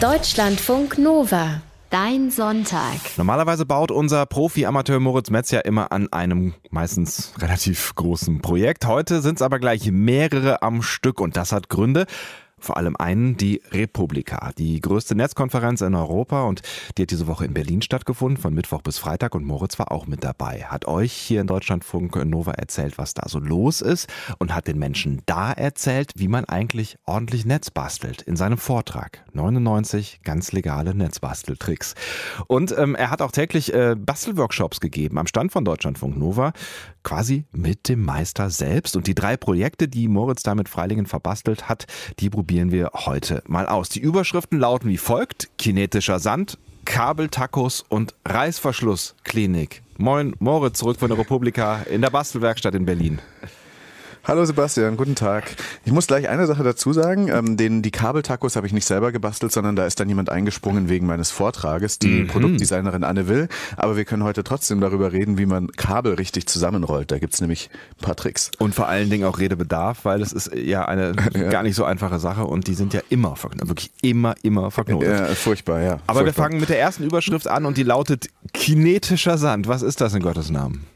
Deutschlandfunk Nova. Dein Sonntag. Normalerweise baut unser Profi-Amateur Moritz Metz ja immer an einem meistens relativ großen Projekt. Heute sind es aber gleich mehrere am Stück und das hat Gründe. Vor allem einen, die Republika, die größte Netzkonferenz in Europa und die hat diese Woche in Berlin stattgefunden, von Mittwoch bis Freitag und Moritz war auch mit dabei. Hat euch hier in Deutschlandfunk Nova erzählt, was da so los ist und hat den Menschen da erzählt, wie man eigentlich ordentlich Netz bastelt in seinem Vortrag. 99 ganz legale Netzbasteltricks. Und ähm, er hat auch täglich äh, Bastelworkshops gegeben am Stand von Deutschlandfunk Nova, quasi mit dem Meister selbst. Und die drei Projekte, die Moritz da mit Freilingen verbastelt hat, die probieren wir heute mal aus. Die Überschriften lauten wie folgt: Kinetischer Sand, Kabeltacos und Reißverschlussklinik. Moin, Moritz, zurück von der Republika in der Bastelwerkstatt in Berlin. Hallo Sebastian, guten Tag. Ich muss gleich eine Sache dazu sagen. Ähm, den, die Kabeltacos habe ich nicht selber gebastelt, sondern da ist dann jemand eingesprungen wegen meines Vortrages, die mhm. Produktdesignerin Anne Will. Aber wir können heute trotzdem darüber reden, wie man Kabel richtig zusammenrollt. Da gibt's nämlich ein paar Tricks. Und vor allen Dingen auch Redebedarf, weil es ist ja eine ja. gar nicht so einfache Sache und die sind ja immer verknotet. Wirklich immer, immer verknotet. Ja, furchtbar, ja. Aber furchtbar. wir fangen mit der ersten Überschrift an und die lautet kinetischer Sand. Was ist das in Gottes Namen?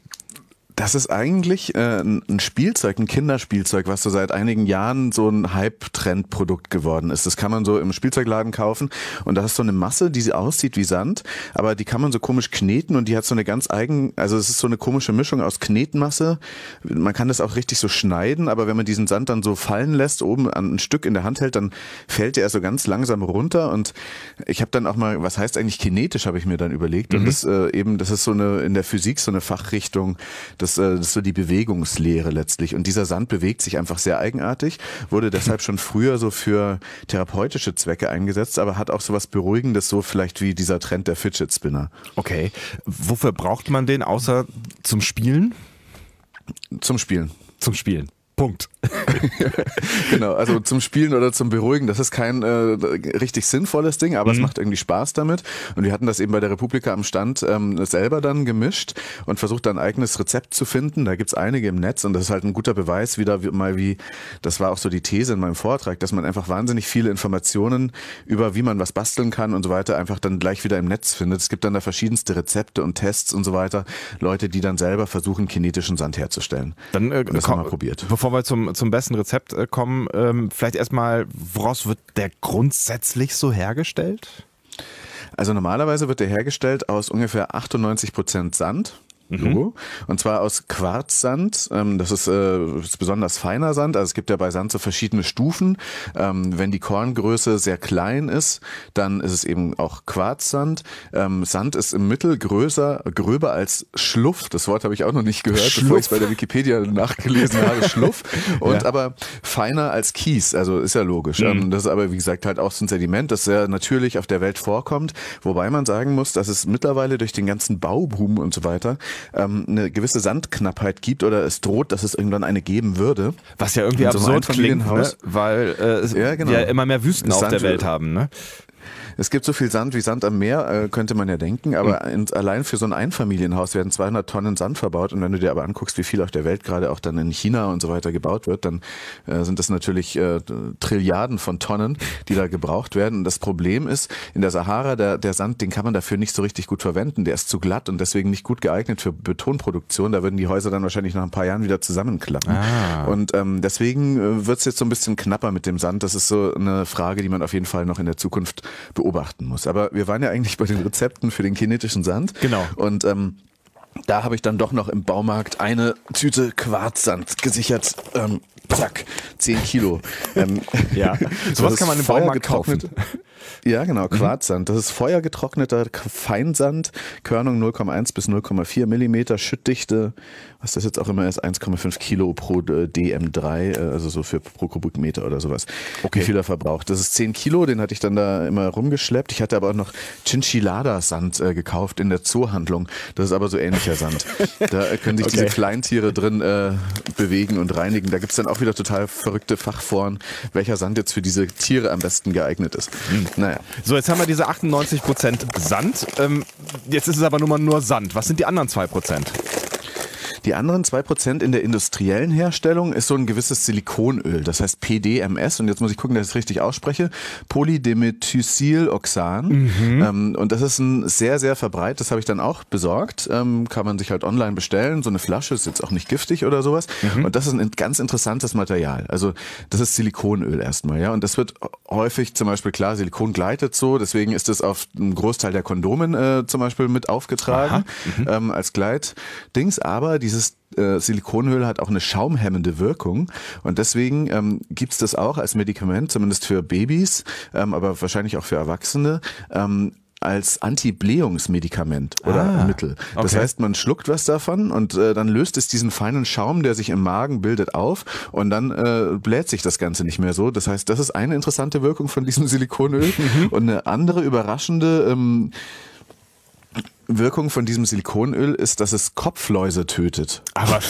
Das ist eigentlich äh, ein Spielzeug, ein Kinderspielzeug, was so seit einigen Jahren so ein Hype-Trend-Produkt geworden ist. Das kann man so im Spielzeugladen kaufen und da ist so eine Masse, die aussieht wie Sand, aber die kann man so komisch kneten und die hat so eine ganz eigen, also es ist so eine komische Mischung aus Knetmasse. Man kann das auch richtig so schneiden, aber wenn man diesen Sand dann so fallen lässt, oben an ein Stück in der Hand hält, dann fällt er so ganz langsam runter und ich habe dann auch mal, was heißt eigentlich kinetisch, habe ich mir dann überlegt mhm. und das äh, eben, das ist so eine in der Physik so eine Fachrichtung das, äh, das ist so die Bewegungslehre letztlich. Und dieser Sand bewegt sich einfach sehr eigenartig, wurde deshalb schon früher so für therapeutische Zwecke eingesetzt, aber hat auch so was Beruhigendes, so vielleicht wie dieser Trend der Fidget Spinner. Okay. Wofür braucht man den außer zum Spielen? Zum Spielen. Zum Spielen. Punkt. genau, also zum Spielen oder zum Beruhigen, das ist kein äh, richtig sinnvolles Ding, aber mhm. es macht irgendwie Spaß damit. Und wir hatten das eben bei der Republika am Stand ähm, selber dann gemischt und versucht dann ein eigenes Rezept zu finden. Da gibt's einige im Netz und das ist halt ein guter Beweis wieder mal wie, das war auch so die These in meinem Vortrag, dass man einfach wahnsinnig viele Informationen über wie man was basteln kann und so weiter einfach dann gleich wieder im Netz findet. Es gibt dann da verschiedenste Rezepte und Tests und so weiter. Leute, die dann selber versuchen, kinetischen Sand herzustellen. Dann äh, das haben wir probiert. Bevor wir zum, zum besten Rezept äh, kommen, ähm, vielleicht erstmal, woraus wird der grundsätzlich so hergestellt? Also normalerweise wird der hergestellt aus ungefähr 98 Prozent Sand. Logo. Mhm. Und zwar aus Quarzsand. Ähm, das ist, äh, ist besonders feiner Sand. Also es gibt ja bei Sand so verschiedene Stufen. Ähm, wenn die Korngröße sehr klein ist, dann ist es eben auch Quarzsand. Ähm, Sand ist im Mittel größer, gröber als Schluff. Das Wort habe ich auch noch nicht gehört, Schluff. bevor ich es bei der Wikipedia nachgelesen habe. Schluff. Und ja. aber feiner als Kies. Also ist ja logisch. Mhm. das ist aber, wie gesagt, halt auch so ein Sediment, das sehr natürlich auf der Welt vorkommt. Wobei man sagen muss, dass es mittlerweile durch den ganzen Bauboom und so weiter ähm, eine gewisse Sandknappheit gibt oder es droht, dass es irgendwann eine geben würde. Was ja irgendwie absurd klingt, ne? weil äh, ja, genau. wir immer mehr Wüsten Sand auf der Welt haben. Ne? Es gibt so viel Sand wie Sand am Meer, äh, könnte man ja denken, aber mhm. in, allein für so ein Einfamilienhaus werden 200 Tonnen Sand verbaut und wenn du dir aber anguckst, wie viel auf der Welt gerade auch dann in China und so weiter gebaut wird, dann äh, sind das natürlich äh, Trilliarden von Tonnen, die da gebraucht werden. Und das Problem ist, in der Sahara, der, der Sand, den kann man dafür nicht so richtig gut verwenden. Der ist zu glatt und deswegen nicht gut geeignet für Betonproduktion. Da würden die Häuser dann wahrscheinlich nach ein paar Jahren wieder zusammenklappen. Ah. Und ähm, deswegen äh, wird es jetzt so ein bisschen knapper mit dem Sand. Das ist so eine Frage, die man auf jeden Fall noch in der Zukunft beobachtet beobachten muss. Aber wir waren ja eigentlich bei den Rezepten für den kinetischen Sand. Genau. Und ähm, da habe ich dann doch noch im Baumarkt eine Tüte Quarzsand gesichert. Ähm, zack, 10 Kilo. Ähm, ja, sowas kann man im Baumarkt kaufen. Ja, genau. Quarzsand. Das ist feuergetrockneter Feinsand, Körnung 0,1 bis 0,4 Millimeter, Schüttdichte, was das jetzt auch immer ist, 1,5 Kilo pro äh, DM3, äh, also so für pro Kubikmeter oder sowas. Okay. Wie viel er verbraucht. Das ist 10 Kilo, den hatte ich dann da immer rumgeschleppt. Ich hatte aber auch noch Chinchillada-Sand äh, gekauft in der Zoohandlung. Das ist aber so ähnlicher Sand. Da können sich okay. diese Kleintiere drin äh, bewegen und reinigen. Da gibt's dann auch wieder total verrückte Fachforen, welcher Sand jetzt für diese Tiere am besten geeignet ist. Hm. Naja. So, jetzt haben wir diese 98% Sand. Ähm, jetzt ist es aber nur mal nur Sand. Was sind die anderen 2%? Die anderen zwei Prozent in der industriellen Herstellung ist so ein gewisses Silikonöl, das heißt PDMS. Und jetzt muss ich gucken, dass ich es richtig ausspreche. Polydimethysiloxan. Mhm. Ähm, und das ist ein sehr, sehr verbreitet, das habe ich dann auch besorgt. Ähm, kann man sich halt online bestellen. So eine Flasche ist jetzt auch nicht giftig oder sowas. Mhm. Und das ist ein ganz interessantes Material. Also das ist Silikonöl erstmal, ja. Und das wird häufig zum Beispiel, klar, Silikon gleitet so, deswegen ist es auf einem Großteil der Kondomen äh, zum Beispiel mit aufgetragen mhm. ähm, als Gleitdings. Aber dieses äh, Silikonöl hat auch eine schaumhemmende Wirkung und deswegen ähm, gibt es das auch als Medikament, zumindest für Babys, ähm, aber wahrscheinlich auch für Erwachsene. Ähm, als Antiblähungsmedikament oder ah, Mittel. Das okay. heißt, man schluckt was davon und äh, dann löst es diesen feinen Schaum, der sich im Magen bildet, auf und dann äh, bläht sich das Ganze nicht mehr so. Das heißt, das ist eine interessante Wirkung von diesem Silikonöl mhm. und eine andere überraschende ähm, Wirkung von diesem Silikonöl ist, dass es Kopfläuse tötet. Aber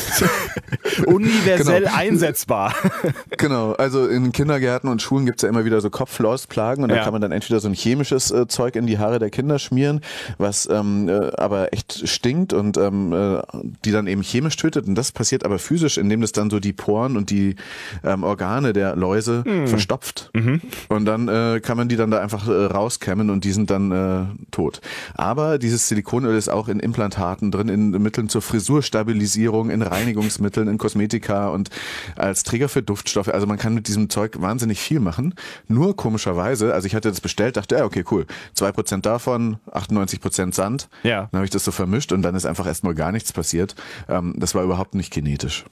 universell genau. einsetzbar. genau, also in Kindergärten und Schulen gibt es ja immer wieder so Kopflausplagen und ja. da kann man dann entweder so ein chemisches äh, Zeug in die Haare der Kinder schmieren, was ähm, äh, aber echt stinkt und ähm, äh, die dann eben chemisch tötet. Und das passiert aber physisch, indem das dann so die Poren und die ähm, Organe der Läuse mhm. verstopft. Mhm. Und dann äh, kann man die dann da einfach äh, rauskämmen und die sind dann äh, tot. Aber dieses Silikonöl Silikonöl ist auch in Implantaten drin, in Mitteln zur Frisurstabilisierung, in Reinigungsmitteln, in Kosmetika und als Träger für Duftstoffe. Also man kann mit diesem Zeug wahnsinnig viel machen. Nur komischerweise, also ich hatte das bestellt, dachte, ja, okay, cool. Zwei Prozent davon, 98 Prozent Sand. Ja. Dann habe ich das so vermischt und dann ist einfach erstmal gar nichts passiert. Ähm, das war überhaupt nicht kinetisch.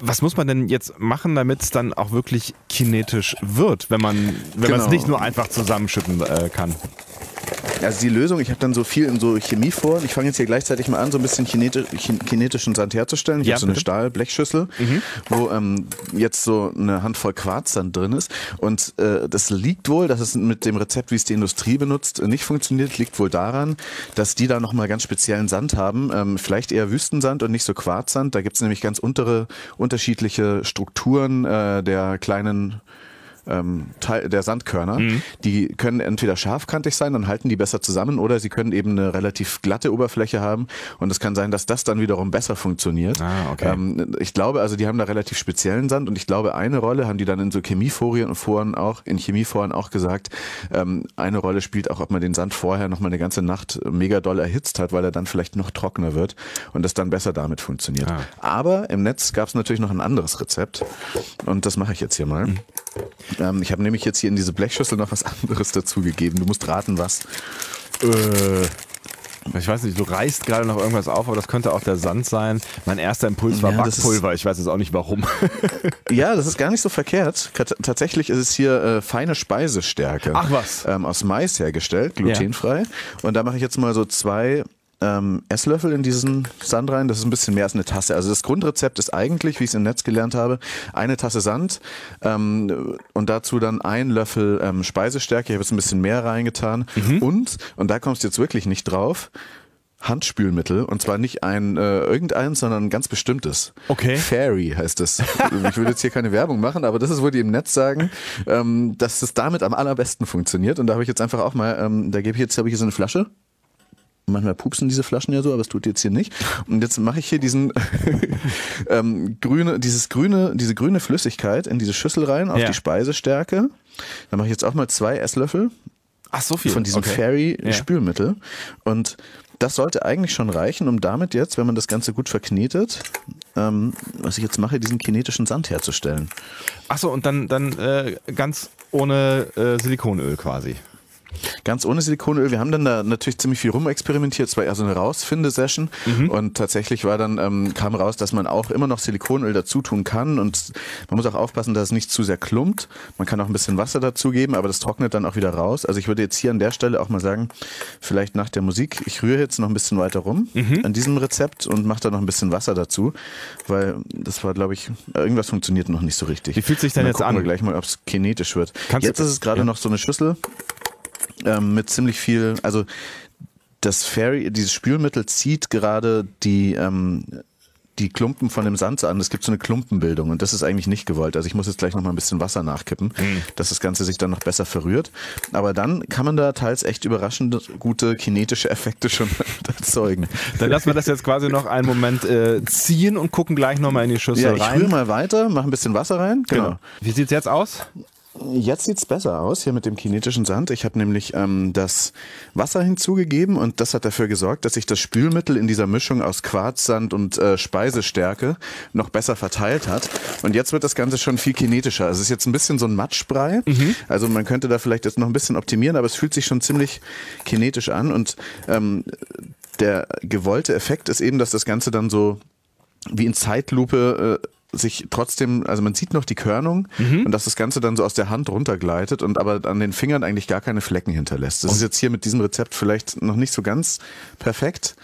Was muss man denn jetzt machen, damit es dann auch wirklich kinetisch wird, wenn man wenn genau. man es nicht nur einfach zusammenschütten äh, kann? Also die Lösung, ich habe dann so viel in so Chemie vor. Ich fange jetzt hier gleichzeitig mal an, so ein bisschen kinetischen Sand herzustellen. Ich ja, habe so eine Stahlblechschüssel, mhm. wo ähm, jetzt so eine Handvoll Quarzsand drin ist. Und äh, das liegt wohl, dass es mit dem Rezept, wie es die Industrie benutzt, nicht funktioniert, liegt wohl daran, dass die da nochmal ganz speziellen Sand haben. Ähm, vielleicht eher Wüstensand und nicht so Quarzsand. Da gibt es nämlich ganz untere, unterschiedliche Strukturen äh, der kleinen ähm, Teil der Sandkörner. Mhm. Die können entweder scharfkantig sein, dann halten die besser zusammen, oder sie können eben eine relativ glatte Oberfläche haben. Und es kann sein, dass das dann wiederum besser funktioniert. Ah, okay. Ähm, ich glaube, also die haben da relativ speziellen Sand und ich glaube, eine Rolle haben die dann in so Chemieforen auch, in Chemieforen auch gesagt, ähm, eine Rolle spielt auch, ob man den Sand vorher noch mal eine ganze Nacht mega doll erhitzt hat, weil er dann vielleicht noch trockener wird und das dann besser damit funktioniert. Ah. Aber im Netz gab es natürlich noch ein anderes Rezept und das mache ich jetzt hier mal. Mhm. Ähm, ich habe nämlich jetzt hier in diese Blechschüssel noch was anderes dazugegeben. Du musst raten, was. Äh, ich weiß nicht, du reißt gerade noch irgendwas auf, aber das könnte auch der Sand sein. Mein erster Impuls war ja, Backpulver, ich weiß jetzt auch nicht warum. ja, das ist gar nicht so verkehrt. Tatsächlich ist es hier äh, feine Speisestärke. Ach was. Ähm, aus Mais hergestellt, glutenfrei. Ja. Und da mache ich jetzt mal so zwei ähm, Esslöffel in diesen Sand rein. Das ist ein bisschen mehr als eine Tasse. Also das Grundrezept ist eigentlich, wie ich es im Netz gelernt habe, eine Tasse Sand ähm, und dazu dann ein Löffel ähm, Speisestärke. Ich habe jetzt ein bisschen mehr reingetan. Mhm. Und, und da kommst du jetzt wirklich nicht drauf, Handspülmittel und zwar nicht ein äh, irgendeins, sondern ein ganz bestimmtes. Okay. Fairy heißt es. ich will jetzt hier keine Werbung machen, aber das ist, wo die im Netz sagen, ähm, dass es damit am allerbesten funktioniert. Und da habe ich jetzt einfach auch mal, ähm, da gebe ich jetzt, habe ich hier so eine Flasche Manchmal pupsen diese Flaschen ja so, aber es tut jetzt hier nicht. Und jetzt mache ich hier diesen ähm, grüne, dieses grüne, diese grüne Flüssigkeit in diese Schüssel rein auf ja. die Speisestärke. Dann mache ich jetzt auch mal zwei Esslöffel. Ach, so viel. Von diesem okay. Fairy ja. Spülmittel. Und das sollte eigentlich schon reichen, um damit jetzt, wenn man das Ganze gut verknetet, ähm, was ich jetzt mache, diesen kinetischen Sand herzustellen. Ach so, und dann, dann äh, ganz ohne äh, Silikonöl quasi. Ganz ohne Silikonöl. Wir haben dann da natürlich ziemlich viel rumexperimentiert. Es war eher so eine Rausfinde-Session. Mhm. Und tatsächlich war dann, ähm, kam raus, dass man auch immer noch Silikonöl dazu tun kann. Und man muss auch aufpassen, dass es nicht zu sehr klumpt. Man kann auch ein bisschen Wasser dazugeben, aber das trocknet dann auch wieder raus. Also ich würde jetzt hier an der Stelle auch mal sagen, vielleicht nach der Musik, ich rühre jetzt noch ein bisschen weiter rum mhm. an diesem Rezept und mache da noch ein bisschen Wasser dazu, weil das war, glaube ich, irgendwas funktioniert noch nicht so richtig. Wie fühlt sich denn jetzt an? Wir gleich mal, ob es kinetisch wird. Kannst jetzt ist es gerade ja. noch so eine Schüssel ähm, mit ziemlich viel, also das Fairy, dieses Spülmittel zieht gerade die, ähm, die Klumpen von dem Sand an. Es gibt so eine Klumpenbildung und das ist eigentlich nicht gewollt. Also ich muss jetzt gleich noch mal ein bisschen Wasser nachkippen, mhm. dass das Ganze sich dann noch besser verrührt. Aber dann kann man da teils echt überraschend gute kinetische Effekte schon erzeugen. Dann lassen wir das jetzt quasi noch einen Moment äh, ziehen und gucken gleich nochmal in die Schüssel ja, ich rein. Ich rühre mal weiter, mache ein bisschen Wasser rein. Genau. genau. Wie sieht's jetzt aus? Jetzt sieht's besser aus hier mit dem kinetischen Sand. Ich habe nämlich ähm, das Wasser hinzugegeben und das hat dafür gesorgt, dass sich das Spülmittel in dieser Mischung aus Quarzsand und äh, Speisestärke noch besser verteilt hat. Und jetzt wird das Ganze schon viel kinetischer. Also es ist jetzt ein bisschen so ein Matschbrei. Mhm. Also man könnte da vielleicht jetzt noch ein bisschen optimieren, aber es fühlt sich schon ziemlich kinetisch an. Und ähm, der gewollte Effekt ist eben, dass das Ganze dann so wie in Zeitlupe äh, sich trotzdem, also man sieht noch die Körnung mhm. und dass das Ganze dann so aus der Hand runtergleitet und aber an den Fingern eigentlich gar keine Flecken hinterlässt. Das ist jetzt hier mit diesem Rezept vielleicht noch nicht so ganz perfekt,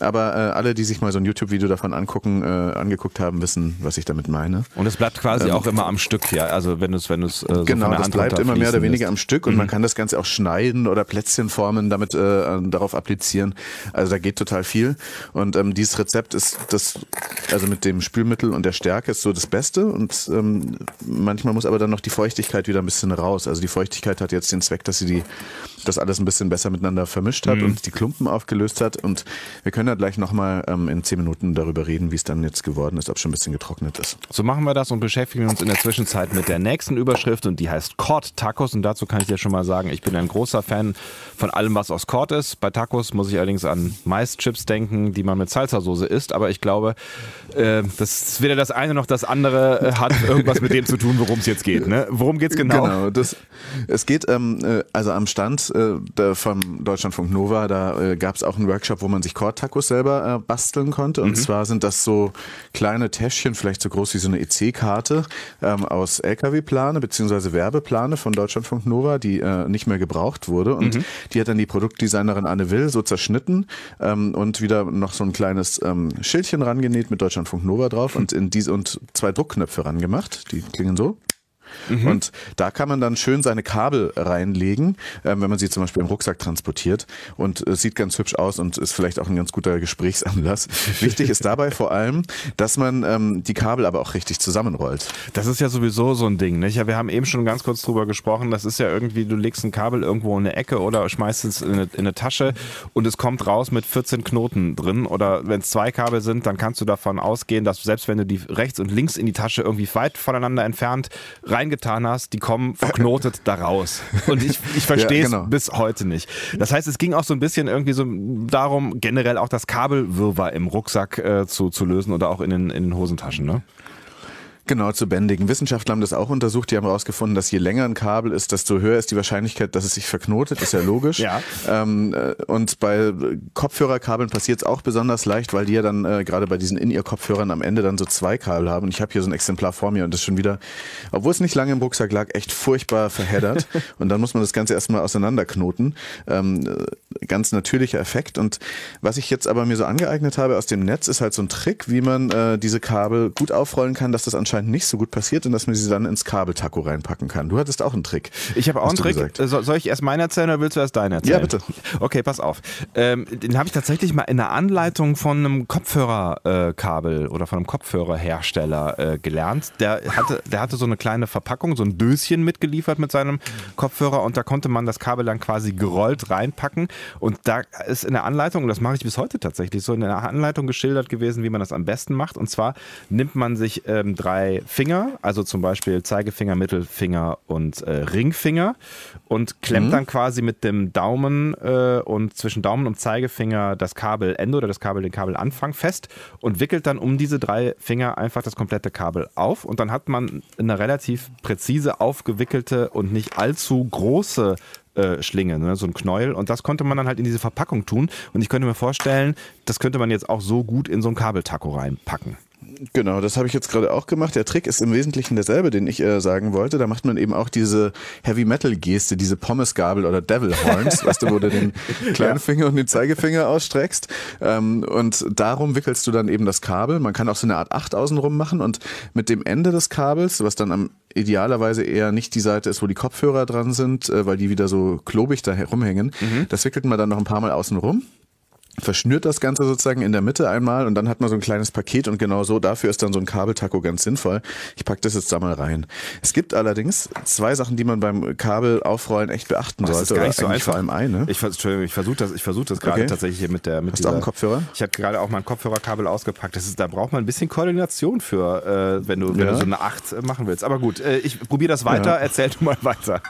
aber äh, alle, die sich mal so ein YouTube-Video davon angucken, äh, angeguckt haben, wissen, was ich damit meine. Und es bleibt quasi ähm, auch immer am Stück, ja. Also wenn es, wenn es äh, so genau, das bleibt immer mehr oder weniger ist. am Stück und mhm. man kann das Ganze auch schneiden oder Plätzchen formen, damit äh, darauf applizieren. Also da geht total viel. Und ähm, dieses Rezept ist das, also mit dem Spülmittel und der Stärke ist so das Beste. Und ähm, manchmal muss aber dann noch die Feuchtigkeit wieder ein bisschen raus. Also die Feuchtigkeit hat jetzt den Zweck, dass sie die das alles ein bisschen besser miteinander vermischt hat mhm. und die Klumpen aufgelöst hat. Und wir können ja gleich nochmal ähm, in zehn Minuten darüber reden, wie es dann jetzt geworden ist, ob schon ein bisschen getrocknet ist. So machen wir das und beschäftigen uns in der Zwischenzeit mit der nächsten Überschrift und die heißt Cod Tacos. Und dazu kann ich dir schon mal sagen, ich bin ein großer Fan von allem, was aus Cod ist. Bei Tacos muss ich allerdings an Maischips denken, die man mit Salsa-Soße isst. Aber ich glaube, äh, dass weder das eine noch das andere äh, hat irgendwas mit dem zu tun, worum es jetzt geht. Ne? Worum geht es genau? Genau, das, es geht ähm, äh, also am Stand äh, vom Deutschlandfunk Nova, da äh, gab es auch einen Workshop, wo man sich Core-Tacos selber äh, basteln konnte. Und mhm. zwar sind das so kleine Täschchen, vielleicht so groß wie so eine EC-Karte ähm, aus LKW-Plane bzw. Werbeplane von Deutschlandfunk Nova, die äh, nicht mehr gebraucht wurde. Und mhm. die hat dann die Produktdesignerin Anne Will so zerschnitten ähm, und wieder noch so ein kleines ähm, Schildchen rangenäht mit Deutschlandfunk Nova drauf mhm. und in diese und zwei Druckknöpfe rangemacht. Die klingen so. Mhm. Und da kann man dann schön seine Kabel reinlegen, äh, wenn man sie zum Beispiel im Rucksack transportiert. Und es sieht ganz hübsch aus und ist vielleicht auch ein ganz guter Gesprächsanlass. Wichtig ist dabei vor allem, dass man ähm, die Kabel aber auch richtig zusammenrollt. Das ist ja sowieso so ein Ding. Nicht? Ja, wir haben eben schon ganz kurz drüber gesprochen. Das ist ja irgendwie, du legst ein Kabel irgendwo in eine Ecke oder schmeißt es in eine, in eine Tasche und es kommt raus mit 14 Knoten drin. Oder wenn es zwei Kabel sind, dann kannst du davon ausgehen, dass selbst wenn du die rechts und links in die Tasche irgendwie weit voneinander entfernt reingetan hast, die kommen verknotet da raus. Und ich, ich verstehe es ja, genau. bis heute nicht. Das heißt, es ging auch so ein bisschen irgendwie so darum, generell auch das Kabelwirrwarr im Rucksack äh, zu, zu lösen oder auch in den, in den Hosentaschen. Ne? Genau, zu bändigen. Wissenschaftler haben das auch untersucht. Die haben herausgefunden, dass je länger ein Kabel ist, desto höher ist die Wahrscheinlichkeit, dass es sich verknotet. Ist ja logisch. ja. Ähm, äh, und bei Kopfhörerkabeln passiert es auch besonders leicht, weil die ja dann äh, gerade bei diesen In-Ear-Kopfhörern am Ende dann so zwei Kabel haben. Und ich habe hier so ein Exemplar vor mir und das schon wieder, obwohl es nicht lange im Rucksack lag, echt furchtbar verheddert. und dann muss man das Ganze erstmal auseinanderknoten. Ähm, äh, ganz natürlicher Effekt. Und was ich jetzt aber mir so angeeignet habe aus dem Netz, ist halt so ein Trick, wie man äh, diese Kabel gut aufrollen kann, dass das anscheinend anscheinend nicht so gut passiert und dass man sie dann ins Kabeltaco reinpacken kann. Du hattest auch einen Trick. Ich habe auch einen Trick. Äh, soll ich erst meinen erzählen oder willst du erst deinen erzählen? Ja, bitte. Okay, pass auf. Ähm, den habe ich tatsächlich mal in der Anleitung von einem Kopfhörerkabel äh, oder von einem Kopfhörerhersteller äh, gelernt. Der hatte, der hatte so eine kleine Verpackung, so ein Döschen mitgeliefert mit seinem Kopfhörer und da konnte man das Kabel dann quasi gerollt reinpacken. Und da ist in der Anleitung, und das mache ich bis heute tatsächlich, so in der Anleitung geschildert gewesen, wie man das am besten macht. Und zwar nimmt man sich ähm, drei drei Finger, also zum Beispiel Zeigefinger, Mittelfinger und äh, Ringfinger und klemmt mhm. dann quasi mit dem Daumen äh, und zwischen Daumen und Zeigefinger das Kabelende oder das Kabel den Kabelanfang fest und wickelt dann um diese drei Finger einfach das komplette Kabel auf und dann hat man eine relativ präzise aufgewickelte und nicht allzu große äh, Schlinge, ne? so ein Knäuel. Und das konnte man dann halt in diese Verpackung tun. Und ich könnte mir vorstellen, das könnte man jetzt auch so gut in so ein Kabeltaco reinpacken. Genau, das habe ich jetzt gerade auch gemacht. Der Trick ist im Wesentlichen derselbe, den ich äh, sagen wollte. Da macht man eben auch diese Heavy Metal Geste, diese Pommesgabel oder Devil Horns, weißt du, wo du den kleinen Finger und den Zeigefinger ausstreckst. Ähm, und darum wickelst du dann eben das Kabel. Man kann auch so eine Art Acht außenrum machen und mit dem Ende des Kabels, was dann am idealerweise eher nicht die Seite ist, wo die Kopfhörer dran sind, äh, weil die wieder so klobig da herumhängen, mhm. das wickelt man dann noch ein paar Mal außen rum verschnürt das Ganze sozusagen in der Mitte einmal und dann hat man so ein kleines Paket und genau so dafür ist dann so ein Kabeltaco ganz sinnvoll. Ich packe das jetzt da mal rein. Es gibt allerdings zwei Sachen, die man beim Kabel aufrollen echt beachten Das sollte. ist gar nicht so vor allem eine. Ich, vers- Entschuldigung, ich versuche das, ich versuch das gerade Okay. tatsächlich hier mit der mit Hast du auch einen Kopfhörer? Ich habe gerade auch mein Kopfhörerkabel ausgepackt. Das ist, da braucht man ein bisschen Koordination für, äh, wenn, du, wenn Ja. du so eine 8 äh, machen willst. Aber gut, äh, ich probiere das weiter. Ja. Erzähl du mal weiter.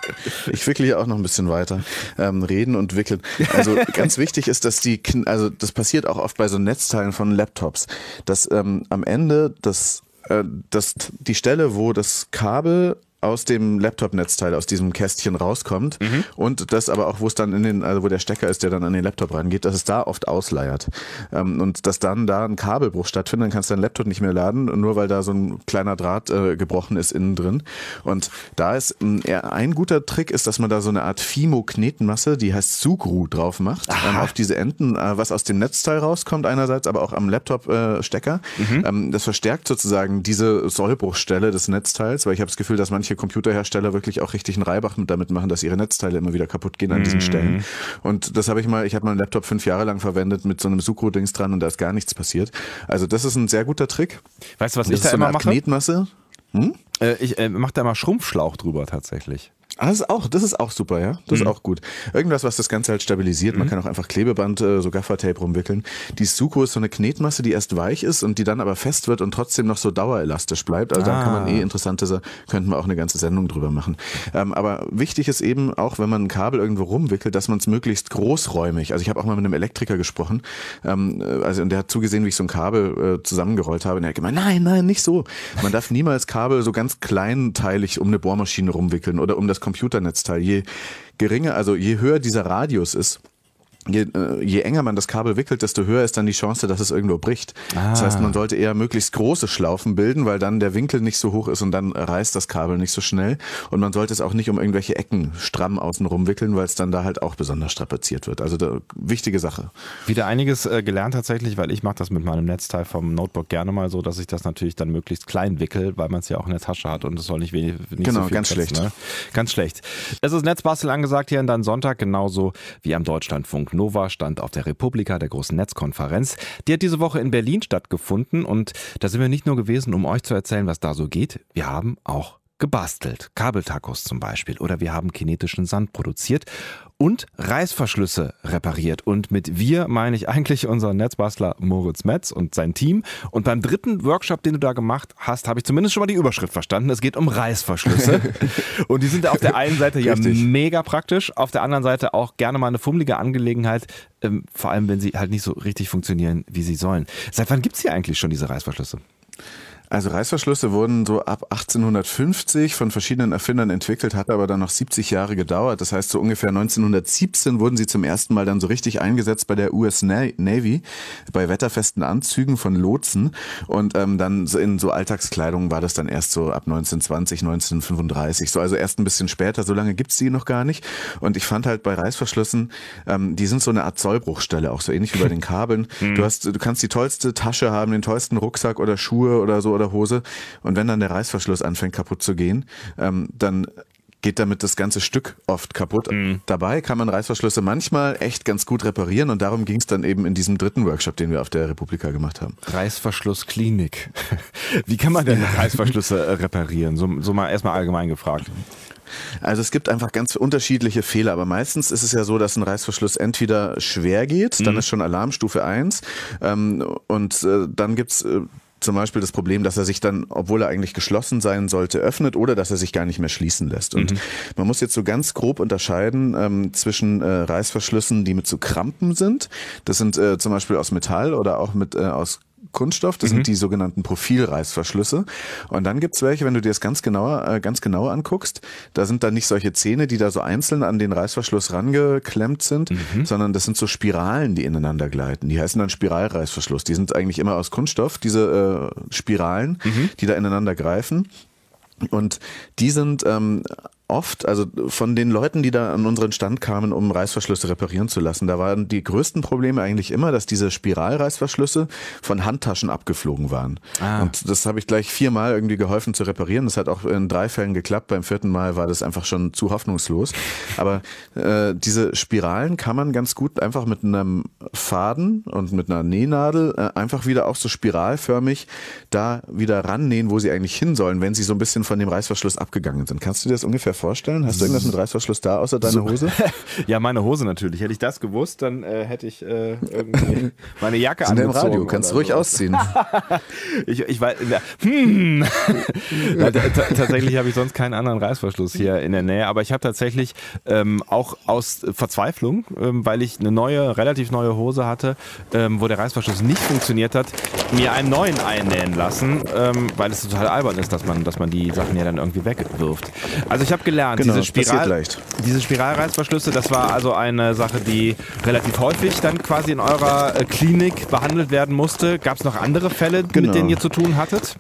Ich wickle hier auch noch ein bisschen weiter. Ähm, reden und wickeln. Also ganz wichtig ist, dass die, Kn- also das passiert auch oft bei so Netzteilen von Laptops, dass ähm, am Ende das, äh, das, die Stelle, wo das Kabel aus dem Laptop-Netzteil, aus diesem Kästchen rauskommt und das aber auch, wo es dann in den, also wo der Stecker ist, der dann an den Laptop rangeht, dass es da oft ausleiert. Ähm, und dass dann da ein Kabelbruch stattfindet, dann kannst du deinen Laptop nicht mehr laden, nur weil da so ein kleiner Draht äh, gebrochen ist innen drin. Und da ist eher ein guter Trick ist, dass man da so eine Art Fimo-Knetmasse, die heißt Sugru drauf macht, ähm, auf diese Enden, äh, was aus dem Netzteil rauskommt einerseits, aber auch am Laptop-Stecker. Ähm, das verstärkt sozusagen diese Sollbruchstelle des Netzteils, weil ich habe das Gefühl, dass manche Computerhersteller wirklich auch richtig einen Reibach mit damit machen, dass ihre Netzteile immer wieder kaputt gehen an diesen Stellen. Und das habe ich mal, ich habe meinen Laptop fünf Jahre lang verwendet mit so einem Sugru-Dings dran und da ist gar nichts passiert. Also das ist ein sehr guter Trick. Weißt du, was Das ich da so immer mache? Knetmasse. Äh, ich äh, mache da immer Schrumpfschlauch drüber tatsächlich. Ah, das ist auch, das ist auch super, ja. Das ist auch gut. Irgendwas, was das Ganze halt stabilisiert. Man kann auch einfach Klebeband, äh, so Gaffertape rumwickeln. Die Suko ist so eine Knetmasse, die erst weich ist und die dann aber fest wird und trotzdem noch so dauerelastisch bleibt. Also da kann man eh interessante, Sa- könnten wir auch eine ganze Sendung drüber machen. Ähm, aber wichtig ist eben auch, wenn man ein Kabel irgendwo rumwickelt, dass man es möglichst großräumig, also ich habe auch mal mit einem Elektriker gesprochen, ähm, äh, also und der hat zugesehen, wie ich so ein Kabel äh, zusammengerollt habe und er hat gemeint, nein, nein, nicht so. Man darf niemals Kabel so ganz kleinteilig um eine Bohrmaschine rumwickeln oder um das Computernetzteil. Je geringer, also je höher dieser Radius ist, Je, äh, je enger man das Kabel wickelt, desto höher ist dann die Chance, dass es irgendwo bricht. Das heißt, man sollte eher möglichst große Schlaufen bilden, weil dann der Winkel nicht so hoch ist und dann reißt das Kabel nicht so schnell. Und man sollte es auch nicht um irgendwelche Ecken stramm außenrum wickeln, weil es dann da halt auch besonders strapaziert wird. Also da, wichtige Sache. Wieder einiges äh, gelernt tatsächlich, weil ich mache das mit meinem Netzteil vom Notebook gerne mal so, dass ich das natürlich dann möglichst klein wickel, weil man es ja auch in der Tasche hat und es soll nicht wenig nicht Genau, so viel ganz kosten, schlecht. Ne? Ganz schlecht. Es ist Netzbastel angesagt hier in deinem Sonntag, genauso wie am Deutschlandfunk Nova stand auf der Republika, der großen Netzkonferenz. Die hat diese Woche in Berlin stattgefunden und da sind wir nicht nur gewesen, um euch zu erzählen, was da so geht. Wir haben auch gebastelt. Kabeltacos zum Beispiel. Oder wir haben kinetischen Sand produziert und Reißverschlüsse repariert. Und mit wir meine ich eigentlich unseren Netzbastler Moritz Metz und sein Team. Und beim dritten Workshop, den du da gemacht hast, habe ich zumindest schon mal die Überschrift verstanden. Es geht um Reißverschlüsse. und die sind auf der einen Seite ja Richtig. mega praktisch, auf der anderen Seite auch gerne mal eine fummelige Angelegenheit. Ähm, vor allem, wenn sie halt nicht so richtig funktionieren, wie sie sollen. Seit wann gibt es hier eigentlich schon diese Reißverschlüsse? Also Reißverschlüsse wurden so ab 1850 von verschiedenen Erfindern entwickelt, hat aber dann noch 70 Jahre gedauert. Das heißt, so ungefähr 1917 wurden sie zum ersten Mal dann so richtig eingesetzt bei der US Na- Navy, bei wetterfesten Anzügen von Lotsen. Und ähm, dann in so Alltagskleidung war das dann erst so ab 1920, 1935. So, also erst ein bisschen später. So lange gibt's die noch gar nicht. Und ich fand halt bei Reißverschlüssen, ähm, die sind so eine Art Sollbruchstelle, auch so ähnlich wie bei den Kabeln. Du hast, du kannst die tollste Tasche haben, den tollsten Rucksack oder Schuhe oder so oder Hose. Und wenn dann der Reißverschluss anfängt kaputt zu gehen, ähm, dann geht damit das ganze Stück oft kaputt. Dabei kann man Reißverschlüsse manchmal echt ganz gut reparieren und darum ging es dann eben in diesem dritten Workshop, den wir auf der Republika gemacht haben. Reißverschlussklinik. Wie kann man denn Reißverschlüsse äh, reparieren? So, so mal erstmal allgemein gefragt. Also es gibt einfach ganz unterschiedliche Fehler, aber meistens ist es ja so, dass ein Reißverschluss entweder schwer geht, dann ist schon Alarmstufe 1 ähm, und äh, dann gibt's äh, zum Beispiel das Problem, dass er sich dann, obwohl er eigentlich geschlossen sein sollte, öffnet oder dass er sich gar nicht mehr schließen lässt. Und man muss jetzt so ganz grob unterscheiden ähm, zwischen äh, Reißverschlüssen, die mit so Krampen sind. Das sind äh, zum Beispiel aus Metall oder auch mit äh, aus Kunststoff, das sind die sogenannten Profilreißverschlüsse. Und dann gibt's welche, wenn du dir das ganz genauer, äh, ganz genau anguckst, da sind dann nicht solche Zähne, die da so einzeln an den Reißverschluss rangeklemmt sind, sondern das sind so Spiralen, die ineinander gleiten. Die heißen dann Spiralreißverschluss. Die sind eigentlich immer aus Kunststoff, diese äh, Spiralen, die da ineinander greifen. Und die sind ähm, oft, also von den Leuten, die da an unseren Stand kamen, um Reißverschlüsse reparieren zu lassen, da waren die größten Probleme eigentlich immer, dass diese Spiralreißverschlüsse von Handtaschen abgeflogen waren. Ah. Und das habe ich gleich viermal irgendwie geholfen zu reparieren. Das hat auch in drei Fällen geklappt. Beim vierten Mal war das einfach schon zu hoffnungslos. Aber äh, diese Spiralen kann man ganz gut einfach mit einem Faden und mit einer Nähnadel äh, einfach wieder auch so spiralförmig da wieder rannähen, wo sie eigentlich hin sollen, wenn sie so ein bisschen von dem Reißverschluss abgegangen sind. Kannst du dir das ungefähr vorstellen? Hast du irgendwas mit Reißverschluss da, außer deine Hose? ja, meine Hose natürlich. Hätte ich das gewusst, dann äh, hätte ich äh, irgendwie meine Jacke angezogen. im Radio, kannst du ruhig so. ausziehen. ich, ich weiß, hm. ja, tatsächlich habe ich sonst keinen anderen Reißverschluss hier in der Nähe, aber ich habe tatsächlich ähm, auch aus Verzweiflung, ähm, weil ich eine neue, relativ neue Hose hatte, ähm, wo der Reißverschluss nicht funktioniert hat, mir einen neuen einnähen lassen, ähm, weil es total albern ist, dass man, dass man die Sachen ja dann irgendwie wegwirft. Also ich habe gelernt, genau, diese, Spiral, diese Spiralreißverschlüsse, das war also eine Sache, die relativ häufig dann quasi in eurer äh, Klinik behandelt werden musste. Gab es noch andere Fälle, genau. mit denen ihr zu tun hattet?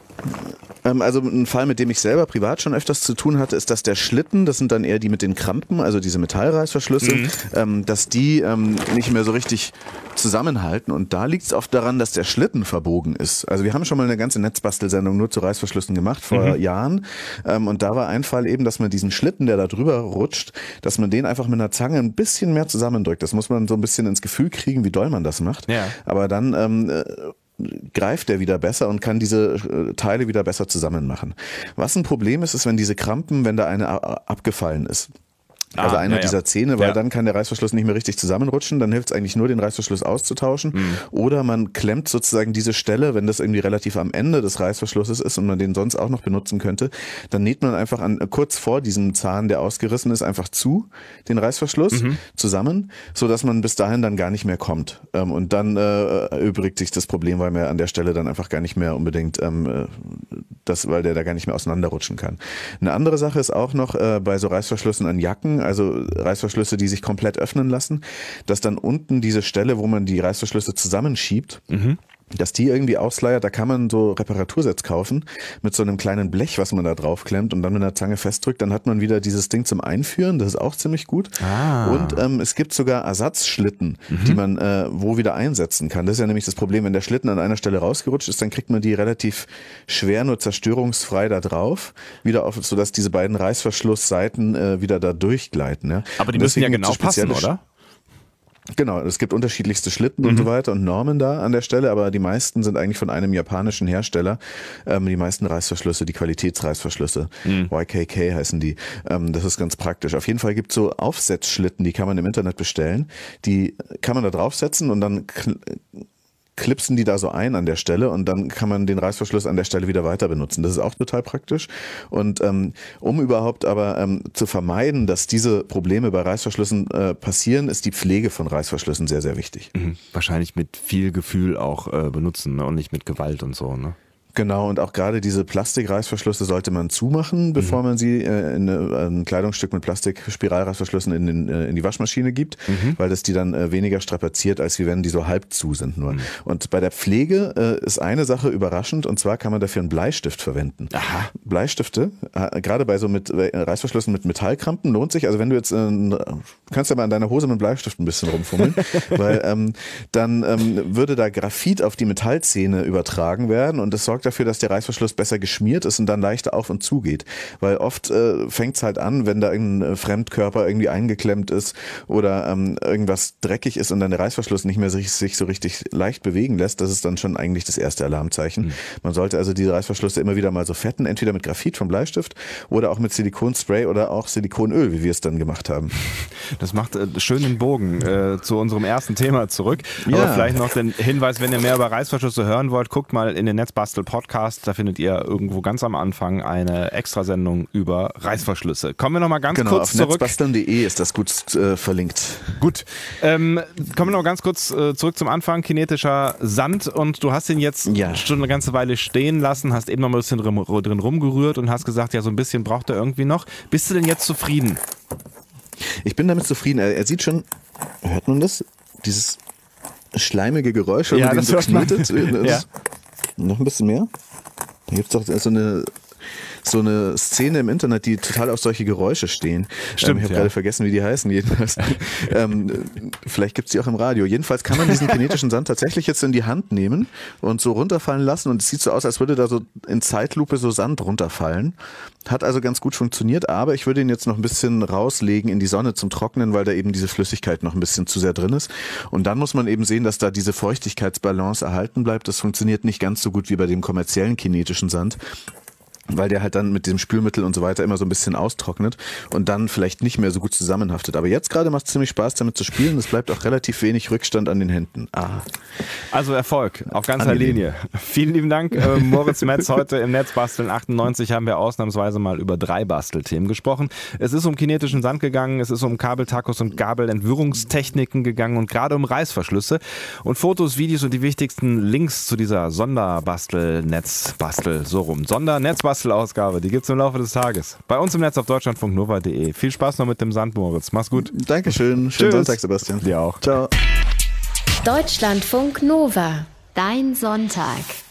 Ähm, also ein Fall, mit dem ich selber privat schon öfters zu tun hatte, ist, dass der Schlitten, das sind dann eher die mit den Krampen, also diese Metallreißverschlüsse, mhm. ähm, dass die ähm, nicht mehr so richtig zusammenhalten. Und da liegt es oft daran, dass der Schlitten verbogen ist. Also wir haben schon mal eine ganze Netzbastelsendung nur zu Reißverschlüssen gemacht vor mhm. Jahren. Ähm, und da war ein Fall eben, dass man diesen Schlitten, der da drüber rutscht, dass man den einfach mit einer Zange ein bisschen mehr zusammendrückt. Das muss man so ein bisschen ins Gefühl kriegen, wie doll man das macht. Ja. Aber dann ähm, äh, greift er wieder besser und kann diese äh, Teile wieder besser zusammen machen. Was ein Problem ist, ist, wenn diese Krampen, wenn da eine abgefallen ist. Also ah, einer ja, dieser Zähne, weil ja. dann kann der Reißverschluss nicht mehr richtig zusammenrutschen. Dann hilft es eigentlich nur, den Reißverschluss auszutauschen. Mhm. Oder man klemmt sozusagen diese Stelle, wenn das irgendwie relativ am Ende des Reißverschlusses ist und man den sonst auch noch benutzen könnte, dann näht man einfach an, kurz vor diesem Zahn, der ausgerissen ist, einfach zu, den Reißverschluss mhm. zusammen, so dass man bis dahin dann gar nicht mehr kommt. Ähm, und dann äh, erübrigt sich das Problem, weil man an der Stelle dann einfach gar nicht mehr unbedingt ähm, äh, das, weil der da gar nicht mehr auseinanderrutschen kann. Eine andere Sache ist auch noch äh, bei so Reißverschlüssen an Jacken, also Reißverschlüsse, die sich komplett öffnen lassen, dass dann unten diese Stelle, wo man die Reißverschlüsse zusammenschiebt, mhm dass die irgendwie ausleiert, da kann man so Reparatursets kaufen mit so einem kleinen Blech, was man da drauf klemmt und dann mit einer Zange festdrückt, dann hat man wieder dieses Ding zum Einführen, das ist auch ziemlich gut. Ah. Und ähm, es gibt sogar Ersatzschlitten, mhm. die man äh, wo wieder einsetzen kann. Das ist ja nämlich das Problem, wenn der Schlitten an einer Stelle rausgerutscht ist, dann kriegt man die relativ schwer nur zerstörungsfrei da drauf, wieder auf, sodass diese beiden Reißverschlussseiten äh, wieder da durchgleiten. Ja. Aber die müssen ja genau passen, oder? Genau, es gibt unterschiedlichste Schlitten mhm. und so weiter und Normen da an der Stelle, aber die meisten sind eigentlich von einem japanischen Hersteller. Ähm, die meisten Reißverschlüsse, die Qualitätsreißverschlüsse, mhm. YKK heißen die. Ähm, das ist ganz praktisch. Auf jeden Fall gibt es so Aufsetzschlitten, die kann man im Internet bestellen. Die kann man da draufsetzen und dann klipsen die da so ein an der Stelle und dann kann man den Reißverschluss an der Stelle wieder weiter benutzen. Das ist auch total praktisch. Und ähm, um überhaupt aber ähm, zu vermeiden, dass diese Probleme bei Reißverschlüssen äh, passieren, ist die Pflege von Reißverschlüssen sehr, sehr wichtig. Mhm. Wahrscheinlich mit viel Gefühl auch äh, benutzen ne? und nicht mit Gewalt und so. Ne? Genau, und auch gerade diese Plastikreißverschlüsse sollte man zumachen, bevor mhm. man sie äh, in eine, ein Kleidungsstück mit Plastikspiralreißverschlüssen in, den, äh, in die Waschmaschine gibt, mhm. weil das die dann äh, weniger strapaziert, als wie wenn die so halb zu sind nur. Mhm. Und bei der Pflege äh, ist eine Sache überraschend, und zwar kann man dafür einen Bleistift verwenden. Aha. Bleistifte, äh, gerade bei so mit äh, Reißverschlüssen mit Metallkrampen lohnt sich. Also wenn du jetzt, äh, kannst ja mal an deiner Hose mit Bleistift ein bisschen rumfummeln, weil ähm, dann ähm, würde da Graphit auf die Metallzähne übertragen werden und das sorgt dafür, dass der Reißverschluss besser geschmiert ist und dann leichter auf und zu geht. Weil oft äh, fängt es halt an, wenn da irgendein äh, Fremdkörper irgendwie eingeklemmt ist oder ähm, irgendwas dreckig ist und dann der Reißverschluss nicht mehr sich, sich so richtig leicht bewegen lässt, das ist dann schon eigentlich das erste Alarmzeichen. Mhm. Man sollte also diese Reißverschlüsse immer wieder mal so fetten, entweder mit Graphit vom Bleistift oder auch mit Silikonspray oder auch Silikonöl, wie wir es dann gemacht haben. Das macht äh, schönen Bogen äh, zu unserem ersten Thema zurück. Ja. Aber vielleicht noch den Hinweis, wenn ihr mehr über Reißverschlüsse hören wollt, guckt mal in den Netzbastel Podcast. Da findet ihr irgendwo ganz am Anfang eine Extrasendung über Reißverschlüsse. Kommen wir nochmal ganz genau, kurz auf zurück. Netzbasteln.de ist das gut äh, verlinkt. Gut. Ähm, kommen wir noch ganz kurz äh, zurück zum Anfang. Kinetischer Sand und du hast ihn jetzt ja. schon eine ganze Weile stehen lassen, hast eben noch mal ein bisschen drin rumgerührt und hast gesagt, ja, so ein bisschen braucht er irgendwie noch. Bist du denn jetzt zufrieden? Ich bin damit zufrieden. Er, er sieht schon, hört man das? Dieses schleimige Geräusch, wenn ja, man den so knetet. ja. Noch ein bisschen mehr. Da gibt es doch so eine so eine Szene im Internet, die total auf solche Geräusche stehen. Stimmt, ähm, ich habe ja. gerade vergessen, wie die heißen jedenfalls. ähm, vielleicht gibt's die auch im Radio. Jedenfalls kann man diesen kinetischen Sand tatsächlich jetzt in die Hand nehmen und so runterfallen lassen und es sieht so aus, als würde da so in Zeitlupe so Sand runterfallen. Hat also ganz gut funktioniert, aber ich würde ihn jetzt noch ein bisschen rauslegen in die Sonne zum Trocknen, weil da eben diese Flüssigkeit noch ein bisschen zu sehr drin ist. Und dann muss man eben sehen, dass da diese Feuchtigkeitsbalance erhalten bleibt. Das funktioniert nicht ganz so gut wie bei dem kommerziellen kinetischen Sand weil der halt dann mit dem Spülmittel und so weiter immer so ein bisschen austrocknet und dann vielleicht nicht mehr so gut zusammenhaftet. Aber jetzt gerade macht es ziemlich Spaß, damit zu spielen. Es bleibt auch relativ wenig Rückstand an den Händen. Ah. Also Erfolg auf ganzer Angenehm. Linie. Vielen lieben Dank, äh, Moritz Metz. Heute im Netzbasteln 98 haben wir ausnahmsweise mal über drei Bastelthemen gesprochen. Es ist um kinetischen Sand gegangen, es ist um Kabeltakos und Gabelentwirrungstechniken gegangen und gerade um Reißverschlüsse und Fotos, Videos und die wichtigsten Links zu dieser Sonderbastel, Netzbastel, so rum. Sondernetzbastelausgabe, die gibt's im Laufe des Tages. Bei uns im Netz auf deutschlandfunknova.de. Viel Spaß noch mit dem Sand, Moritz. Mach's gut. Dankeschön. Schönen Tschüss. Sonntag, Sebastian. Dir auch. Ciao. Deutschlandfunk Nova. Dein Sonntag.